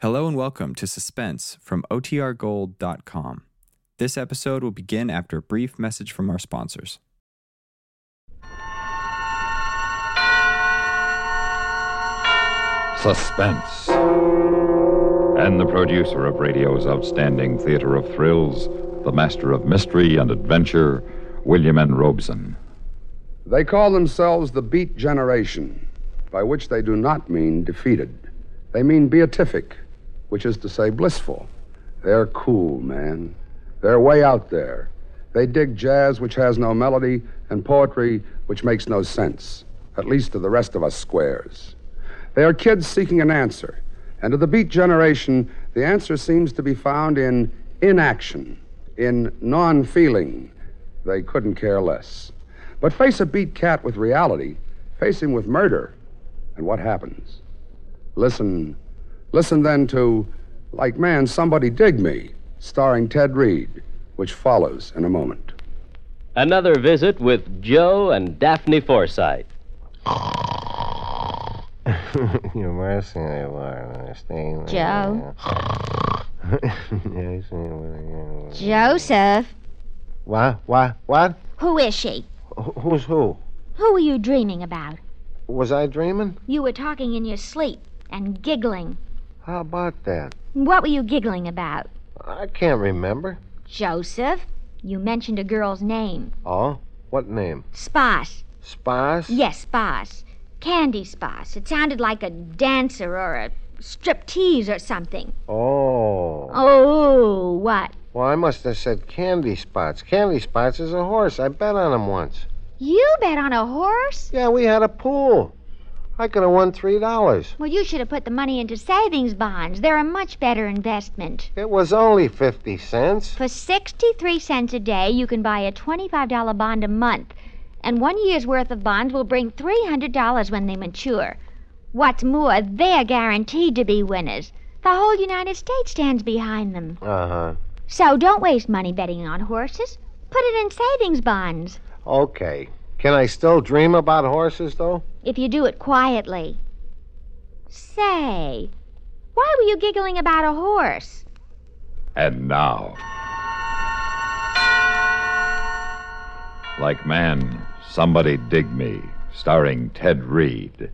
Hello and welcome to Suspense from OTRGold.com. This episode will begin after a brief message from our sponsors. Suspense. And the producer of radio's outstanding theater of thrills, the master of mystery and adventure, William N. Robson. They call themselves the Beat Generation, by which they do not mean defeated. They mean beatific, which is to say blissful. They're cool, man. They're way out there. They dig jazz which has no melody and poetry which makes no sense, at least to the rest of us squares. They are kids seeking an answer, and to the Beat Generation, the answer seems to be found in inaction, in non feeling. They couldn't care less. But face a beat cat with reality, face him with murder, and what happens? Listen, listen then to Like Man, Somebody Dig Me, starring Ted Reed, which follows in a moment. Another visit with Joe and Daphne Forsythe. You're mercy, I learn. Staying Joe? Joe? Joseph, What? What? What? who is she? Wh- Who's who? Who were you dreaming about? Was I dreaming? You were talking in your sleep and giggling. How about that? What were you giggling about? I can't remember. Joseph? You mentioned a girl's name. Oh? What name? Spas. Spas? Yes, Spas. Candy Spas. It sounded like a dancer or a striptease or something. Oh. Oh, what? Well, I must have said candy spots. Candy spots is a horse. I bet on him once. You bet on a horse? Yeah, we had a pool. I could have won three dollars. Well, you should have put the money into savings bonds. They're a much better investment. It was only fifty cents. For 63 cents a day, you can buy a $25 bond a month. And one year's worth of bonds will bring $300 when they mature. What's more, they're guaranteed to be winners. The whole United States stands behind them. Uh huh. So don't waste money betting on horses. Put it in savings bonds. Okay. Can I still dream about horses, though? If you do it quietly. Say, why were you giggling about a horse? And now. Like Man, Somebody Dig Me, starring Ted Reed.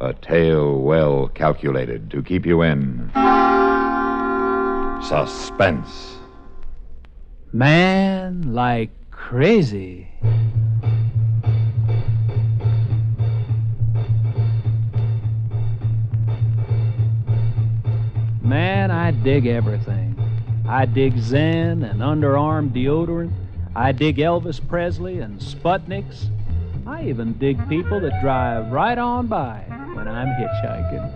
A tale well calculated to keep you in suspense. Man, like crazy. Man, I dig everything. I dig Zen and underarm deodorant. I dig Elvis Presley and Sputniks. I even dig people that drive right on by when I'm hitchhiking.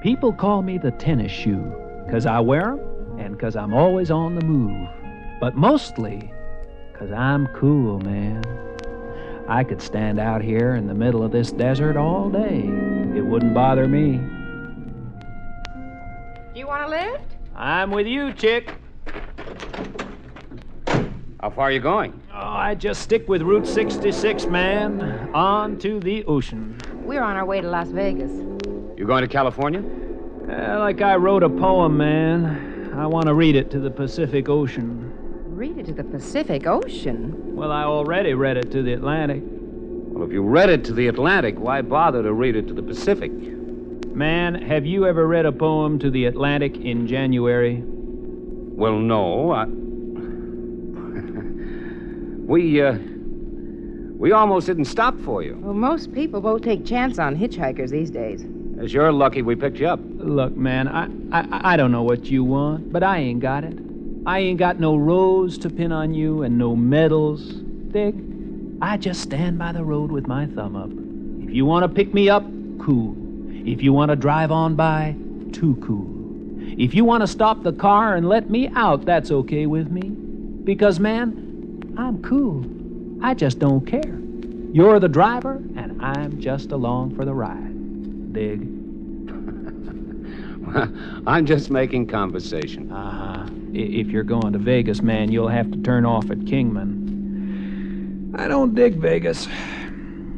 People call me the tennis shoe because I wear 'em and because I'm always on the move. But mostly because I'm cool, man. I could stand out here in the middle of this desert all day. It wouldn't bother me. Do you want a lift? I'm with you, chick. How far are you going? Oh, I just stick with Route 66, man. On to the ocean. We're on our way to Las Vegas. You going to California? Uh, like I wrote a poem, man. I want to read it to the Pacific Ocean. Read it to the Pacific Ocean. Well, I already read it to the Atlantic. Well, if you read it to the Atlantic, why bother to read it to the Pacific? Man, have you ever read a poem to the Atlantic in January? Well, no. I... we, uh. We almost didn't stop for you. Well, most people won't take chance on hitchhikers these days. As you're lucky we picked you up. Look, man, I, I I don't know what you want, but I ain't got it. I ain't got no rose to pin on you and no medals. Dig? I just stand by the road with my thumb up. If you want to pick me up, cool. If you want to drive on by, too cool. If you want to stop the car and let me out, that's okay with me. Because, man, I'm cool. I just don't care. You're the driver, and I'm just along for the ride. Dig? I'm just making conversation. Uh huh. If you're going to Vegas, man, you'll have to turn off at Kingman. I don't dig Vegas.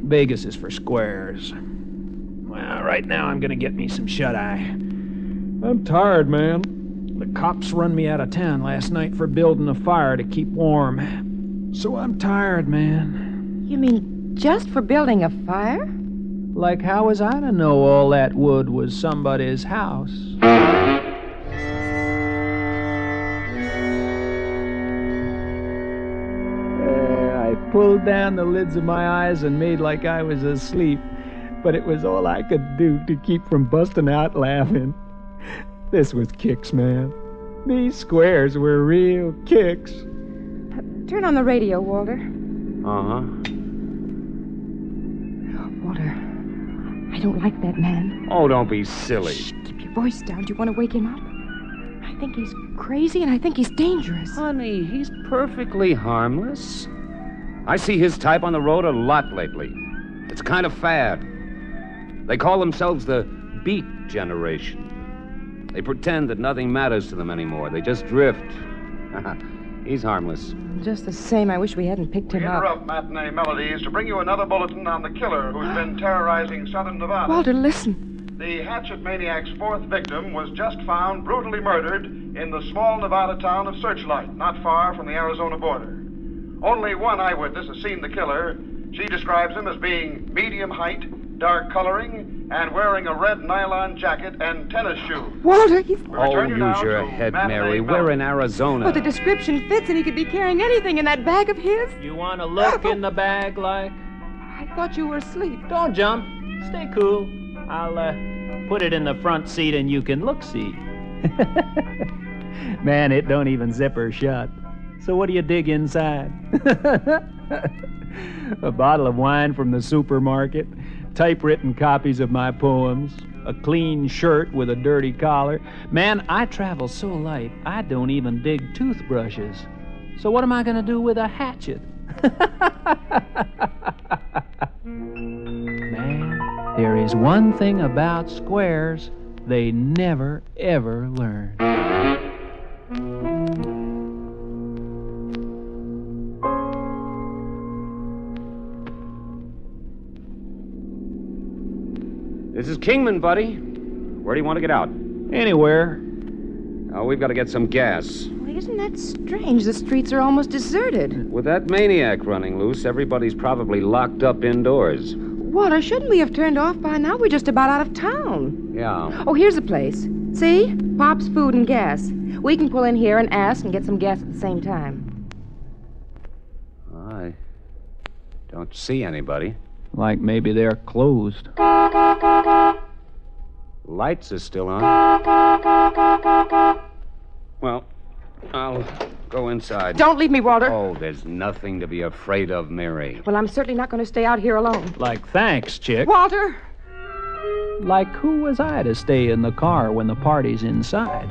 Vegas is for squares. Well, right now I'm gonna get me some shut eye. I'm tired, man. The cops run me out of town last night for building a fire to keep warm. So I'm tired, man. You mean just for building a fire? Like, how was I to know all that wood was somebody's house? Pulled down the lids of my eyes and made like I was asleep, but it was all I could do to keep from busting out laughing. This was kicks, man. These squares were real kicks. Turn on the radio, Walter. Uh huh. Walter, I don't like that man. Oh, don't be silly. Shh, keep your voice down. Do you want to wake him up? I think he's crazy and I think he's dangerous. Honey, he's perfectly harmless. I see his type on the road a lot lately. It's kind of fad. They call themselves the Beat Generation. They pretend that nothing matters to them anymore. They just drift. he's harmless. Just the same, I wish we hadn't picked We him up. interrupt matinee melodies to bring you another bulletin on the killer who's been terrorizing southern Nevada. Walter, listen. The hatchet maniac's fourth victim was just found brutally murdered in the small Nevada town of Searchlight, not far from the Arizona border. Only one eyewitness has seen the killer. She describes him as being medium height, dark coloring, and wearing a red nylon jacket and tennis shoes. Walter, he's. We Oh, return you now use your head, Mary. melodies. We're in Arizona. Well, the description fits and he could be carrying anything in that bag of his. You want to look in the bag like? I thought you were asleep. Don't jump. Stay cool. I'll uh, put it in the front seat and you can look see. Man, it don't even zipper shut. So what do you dig inside? a bottle of wine from the supermarket, typewritten copies of my poems, a clean shirt with a dirty collar. Man, I travel so light, I don't even dig toothbrushes. So what am I going to do with a hatchet? Man, there is one thing about squares they never ever learn. This is Kingman, buddy. Where do you want to get out? Anywhere. Oh, we've got to get some gas. Well, isn't that strange? The streets are almost deserted. With that maniac running loose, everybody's probably locked up indoors. Walter, shouldn't we have turned off by now? We're just about out of town. Yeah. Oh, here's a place. See? Pop's Food and Gas. We can pull in here and ask and get some gas at the same time. I don't see anybody. Like maybe they're closed. Lights are still on. Well, I'll go inside. Don't leave me, Walter. Oh, there's nothing to be afraid of, Mary. Well, I'm certainly not going to stay out here alone. Like, thanks, chick. Walter! Like, who was I to stay in the car when the party's inside?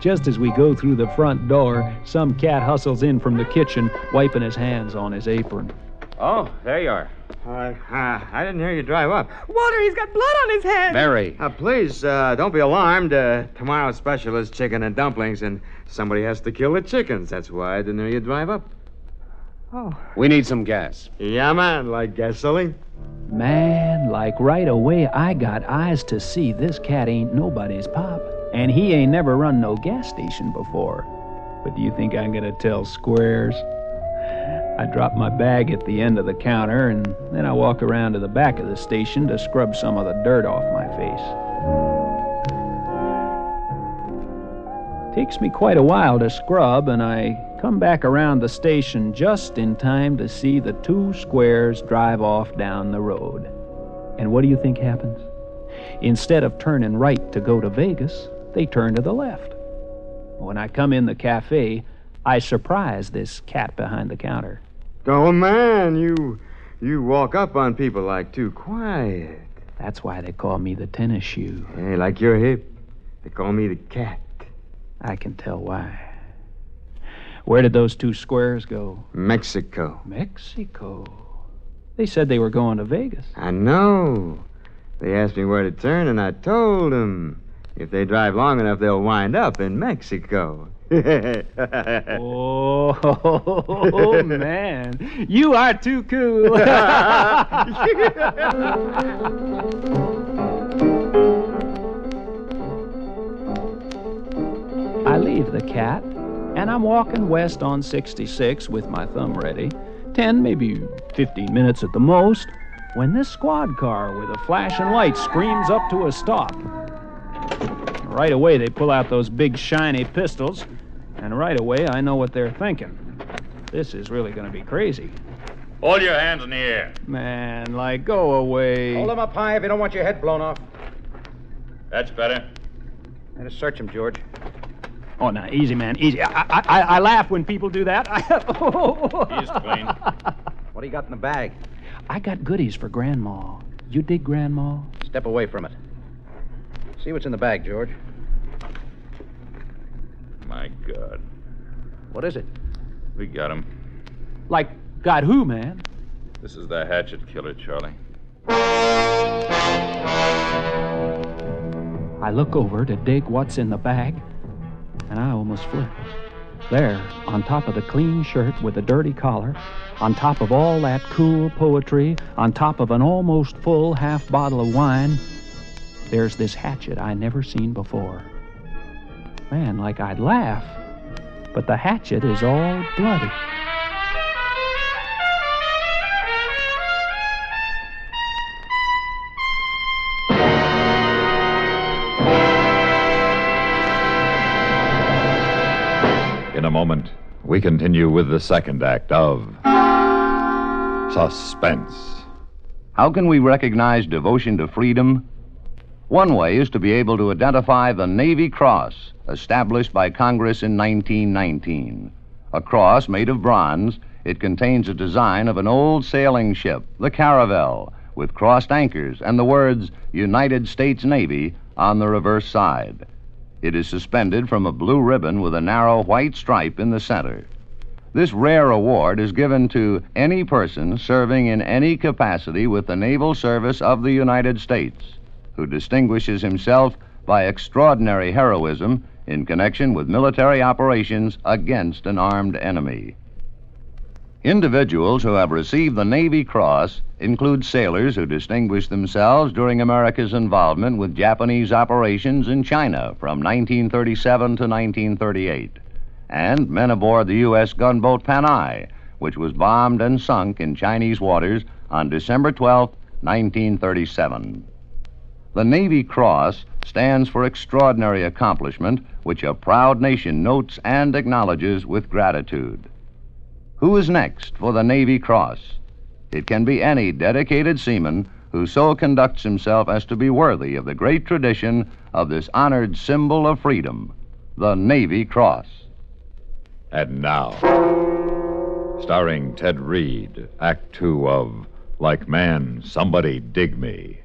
Just as we go through the front door, some cat hustles in from the kitchen, wiping his hands on his apron. Oh, there you are. Uh, uh, I didn't hear you drive up. Walter, he's got blood on his hands. Mary. Uh, please, uh, don't be alarmed. Uh, tomorrow's special is chicken and dumplings, and somebody has to kill the chickens. That's why I didn't hear you drive up. Oh. We need some gas. Yeah, man, like gasoline. Man, like right away, I got eyes to see this cat ain't nobody's pop. And he ain't never run no gas station before. But do you think I'm gonna tell squares? I drop my bag at the end of the counter, and then I walk around to the back of the station to scrub some of the dirt off my face. Takes me quite a while to scrub, and I come back around the station just in time to see the two squares drive off down the road. And what do you think happens? Instead of turning right to go to Vegas, they turn to the left. When I come in the cafe, I surprise this cat behind the counter. Oh, man, you you walk up on people like too quiet. That's why they call me the tennis shoe. Hey, like you're hip. They call me the cat. I can tell why. Where did those two squares go? Mexico. Mexico. They said they were going to Vegas. I know. They asked me where to turn, and I told them if they drive long enough, they'll wind up in Mexico. Oh, oh man. You are too cool. I leave the cat, and I'm walking west on 66 with my thumb ready. 10, maybe 15 minutes at the most, when this squad car with a flashing light screams up to a stop. Right away, they pull out those big shiny pistols, and right away, I know what they're thinking. This is really going to be crazy. Hold your hands in the air. Man, like, go away. Hold them up high if you don't want your head blown off. That's better. And search him, George. Oh, now, easy, man, easy. I, I, I, I laugh when people do that. He's clean. What do you got in the bag? I got goodies for Grandma. You dig Grandma? Step away from it. See what's in the bag, George. My God. What is it? We got him. Like, got who, man? This is the hatchet killer, Charlie. I look over to dig what's in the bag, and I almost flip. There, on top of the clean shirt with the dirty collar, on top of all that cool poetry, on top of an almost full half bottle of wine, there's this hatchet I never seen before. Man, like I'd laugh, but the hatchet is all bloody. In a moment, we continue with the second act of Suspense. How can we recognize devotion to freedom? One way is to be able to identify the Navy Cross, established by Congress in 1919. A cross made of bronze, it contains a design of an old sailing ship, the Caravel, with crossed anchors and the words United States Navy on the reverse side. It is suspended from a blue ribbon with a narrow white stripe in the center. This rare award is given to any person serving in any capacity with the naval service of the United States who distinguishes himself by extraordinary heroism in connection with military operations against an armed enemy. Individuals who have received the Navy Cross include sailors who distinguished themselves during America's involvement with Japanese operations in China from 1937 to 1938, and men aboard the U.S. gunboat Panay, which was bombed and sunk in Chinese waters on December 12, 1937. The Navy Cross stands for extraordinary accomplishment, which a proud nation notes and acknowledges with gratitude. Who is next for the Navy Cross? It can be any dedicated seaman who so conducts himself as to be worthy of the great tradition of this honored symbol of freedom, the Navy Cross. And now, starring Ted Reed, Act Two of Like Man, Somebody Dig Me.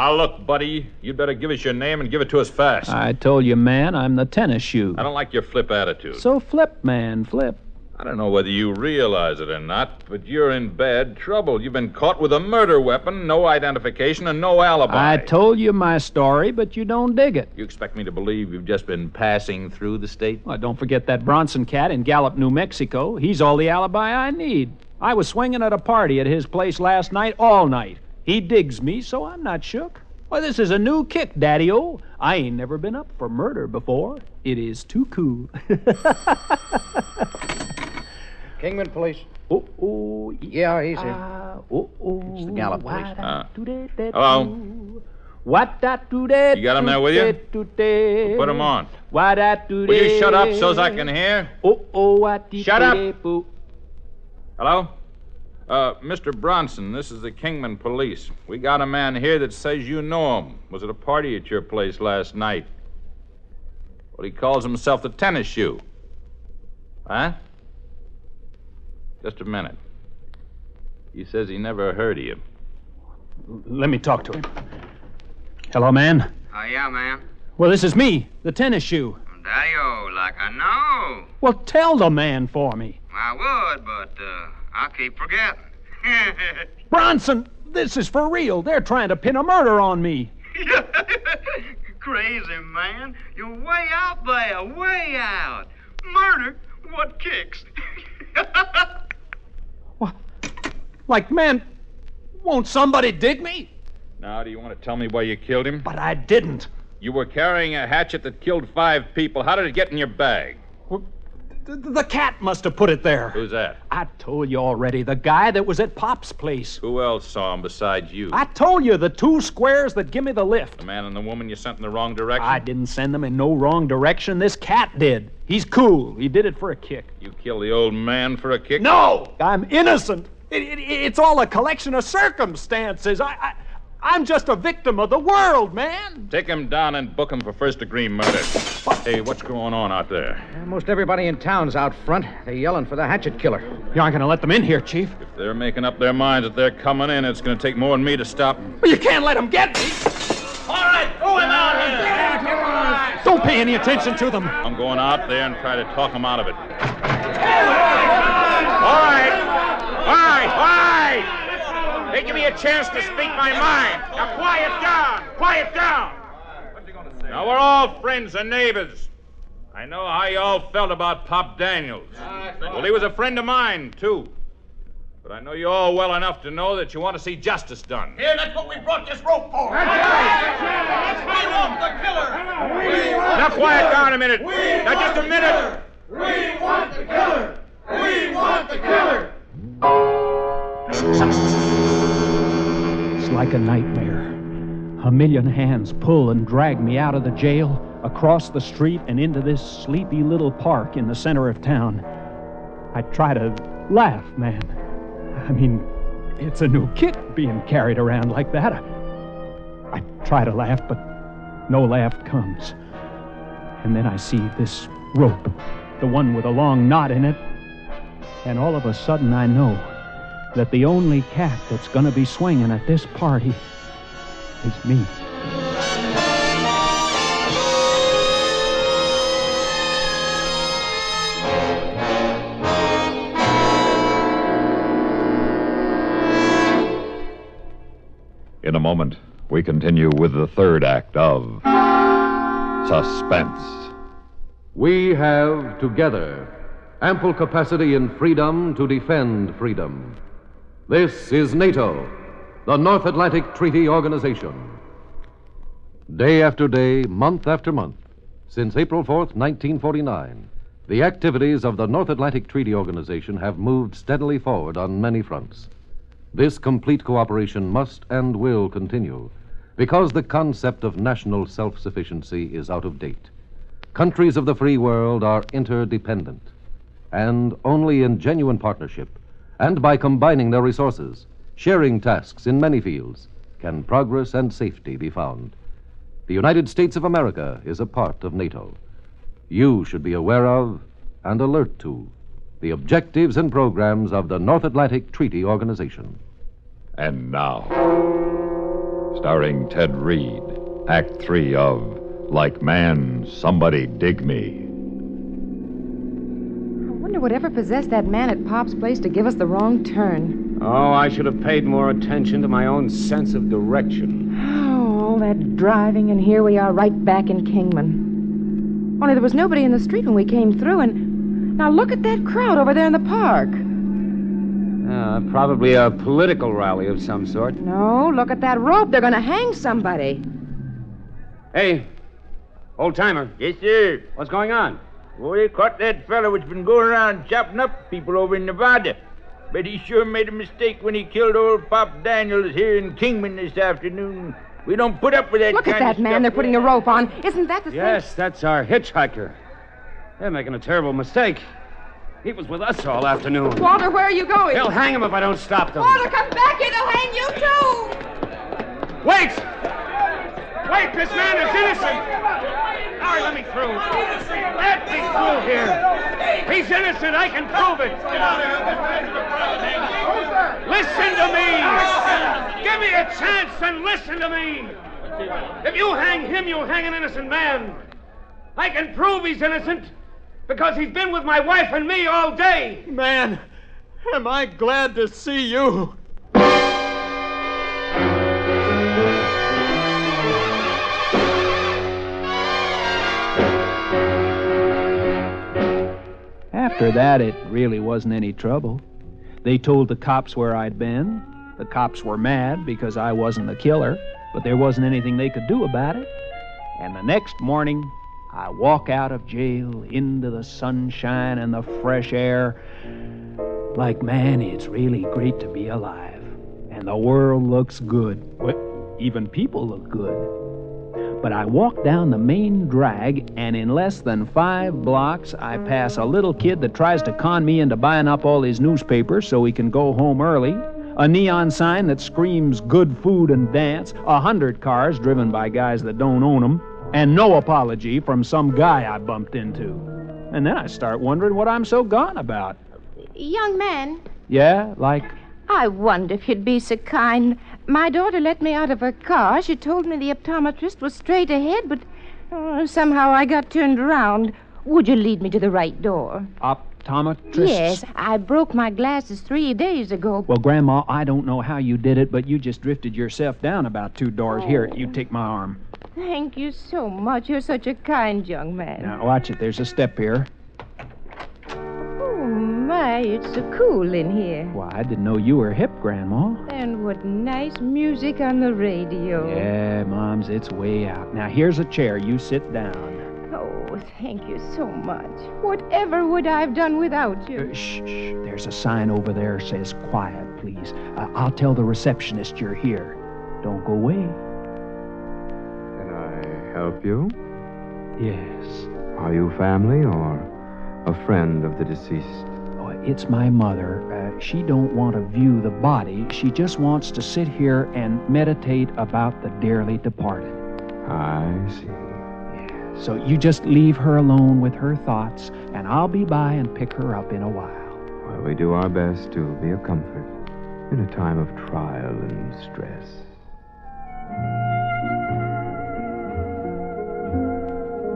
Ah, look, buddy, you'd better give us your name and give it to us fast. I told you, man, I'm the tennis shoe. I don't like your flip attitude. So flip, man, flip. I don't know whether you realize it or not, but you're in bad trouble. You've been caught with a murder weapon, no identification, and no alibi. I told you my story, but you don't dig it. You expect me to believe you've just been passing through the state? Well, don't forget that Bronson cat in Gallup, New Mexico. He's all the alibi I need. I was swinging at a party at his place last night, all night. He digs me, so I'm not shook. Why, this is a new kick, Daddy O. I ain't never been up for murder before. It is too cool. Kingman Police. Oh, oh. Yeah, he's here. Ah, oh, oh. It's the Gallup Police. Uh, hello. What that do that? You got him there with you? Put him on. Why that do Will you shut up so's I can hear? Oh, oh, what Shut up. Hello? Uh, Mr. Bronson, this is the Kingman Police. We got a man here that says you know him. Was at a party at your place last night. Well, he calls himself the tennis shoe. Huh? Just a minute. He says he never heard of you. Let me talk to him. Hello, man. Oh, yeah, man. Well, this is me, the tennis shoe. Daddy-o, like I know. Well, tell the man for me. I would, but, uh, I keep forgetting. Bronson, this is for real. They're trying to pin a murder on me. crazy, man. You're way out there, way out. Murder? What kicks? what? Like, man, won't somebody dig me? Now, do you want to tell me why you killed him? But I didn't. You were carrying a hatchet that killed five people. How did it get in your bag? The, the cat must have put it there. Who's that? I told you already. The guy that was at Pop's place. Who else saw him besides you? I told you the two squares that give me the lift. The man and the woman you sent in the wrong direction? I didn't send them in no wrong direction. This cat did. He's cool. He did it for a kick. You killed the old man for a kick? No! I'm innocent. It, it, it's all a collection of circumstances. I, I, I'm just a victim of the world, man. Take him down and book him for first degree murder. Hey, what's going on out there? Most everybody in town's out front. They're yelling for the hatchet killer. You aren't going to let them in here, Chief. If they're making up their minds that they're coming in, it's going to take more than me to stop them. But you can't let them get me. All right, throw him out here. Don't pay any attention to them. I'm going out there and try to talk them out of it. All right. All right, all right. They give me a chance to speak my mind. Now quiet down. Quiet down. Now, we're all friends and neighbors. I know how you all felt about Pop Daniels. Well, he was a friend of mine, too. But I know you all well enough to know that you want to see justice done. Here, that's what we brought this rope for. Let's find off the killer. We Now, quiet down a minute. Now, just a minute. Like a nightmare. A million hands pull and drag me out of the jail, across the street, and into this sleepy little park in the center of town. I try to laugh, man. I mean, it's a new kid being carried around like that. I, I try to laugh, but no laugh comes. And then I see this rope, the one with a long knot in it, and all of a sudden I know that the only cat that's gonna be swinging at this party is me. In a moment, we continue with the third act of Suspense. We have together ample capacity and freedom to defend freedom. This is NATO, the North Atlantic Treaty Organization. Day after day, month after month, since April 4th, 1949, the activities of the North Atlantic Treaty Organization have moved steadily forward on many fronts. This complete cooperation must and will continue because the concept of national self sufficiency is out of date. Countries of the free world are interdependent, and only in genuine partnership and by combining their resources, sharing tasks in many fields, can progress and safety be found. The United States of America is a part of NATO. You should be aware of and alert to the objectives and programs of the North Atlantic Treaty Organization. And now, starring Ted Reed, Act Three of Like Man, Somebody Dig Me. I wonder whatever possessed that man at Pop's place to give us the wrong turn. Oh, I should have paid more attention to my own sense of direction. Oh, all that driving, and here we are right back in Kingman. Only there was nobody in the street when we came through, and now look at that crowd over there in the park. Uh, probably a political rally of some sort. No, look at that rope. They're going to hang somebody. Hey, old timer. Yes, sir. What's going on? Oh, they caught that fellow which been going around chopping up people over in Nevada. But he sure made a mistake when he killed old Pop Daniels here in Kingman this afternoon. We don't put up with that Look at that of man stuff. they're putting the rope on. Isn't that the Yes, that's our hitchhiker. They're making a terrible mistake. He was with us all afternoon. Walter, where are you going? They'll hang him if I don't stop them. Walter, come back here. They'll hang you, too. Wait! Wait, this man is innocent! Let me through. Let me through here. He's innocent. I can prove it. Listen to me. Give me a chance and listen to me. If you hang him, you'll hang an innocent man. I can prove he's innocent because he's been with my wife and me all day. Man, am I glad to see you. After that, it really wasn't any trouble. They told the cops where I'd been. The cops were mad because I wasn't the killer, but there wasn't anything they could do about it. And the next morning, I walk out of jail into the sunshine and the fresh air. Like, man, it's really great to be alive. And the world looks good. Well, even people look good. But I walk down the main drag, and in less than five blocks, I pass a little kid that tries to con me into buying up all his newspapers so he can go home early, a neon sign that screams good food and dance, a hundred cars driven by guys that don't own 'em, and no apology from some guy I bumped into. And then I start wondering what I'm so gone about. Young man, Yeah, like, I wonder if you'd be so kind. My daughter let me out of her car. She told me the optometrist was straight ahead, but uh, somehow I got turned around. Would you lead me to the right door? optometrist? Yes, I broke my glasses three days ago. Well, Grandma, I don't know how you did it, but you just drifted yourself down about two doors. Here, you take my arm. Thank you so much. You're such a kind young man. Now, watch it. There's a step here. My, it's so cool in here. Why, I didn't know you were hip, Grandma. And what nice music on the radio. Yeah, Moms, it's way out. Now, here's a chair. You sit down. Oh, thank you so much. Whatever would I have done without you? Uh, shh, shh. There's a sign over there says quiet, please. Uh, I'll tell the receptionist you're here. Don't go away. Can I help you? Yes. Are you family or a friend of the deceased? It's my mother. Uh, she don't want to view the body. She just wants to sit here and meditate about the dearly departed. I see. So you just leave her alone with her thoughts, and I'll be by and pick her up in a while. Well, we do our best to be a comfort in a time of trial and stress.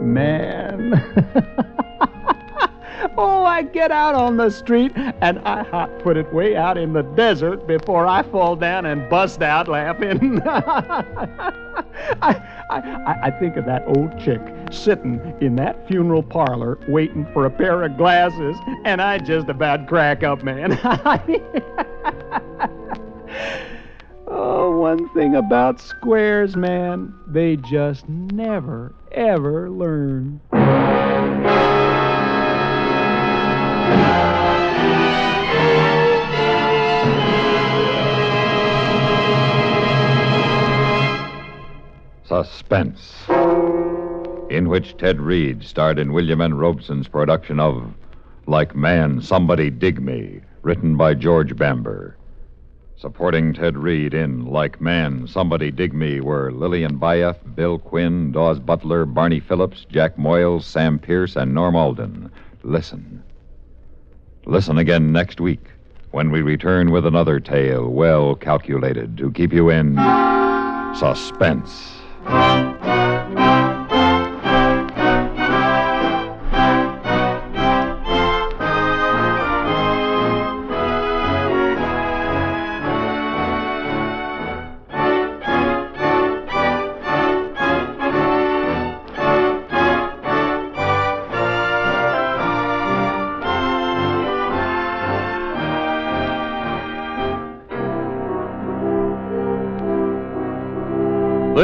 Man. oh, I get out on the street and I hot put it way out in the desert before I fall down and bust out laughing. I, I, I, think of that old chick sitting in that funeral parlor waiting for a pair of glasses, and I just about crack up, man. oh, one thing about squares, man, they just never, ever learn. Suspense, in which Ted Reed starred in William N. Robson's production of Like Man, Somebody Dig Me, written by George Bamber. Supporting Ted Reed in Like Man, Somebody Dig Me were Lillian Buyeff, Bill Quinn, Daws Butler, Barney Phillips, Jack Moyles, Sam Pierce, and Norm Alden. Listen. Listen again next week when we return with another tale well calculated to keep you in suspense. Música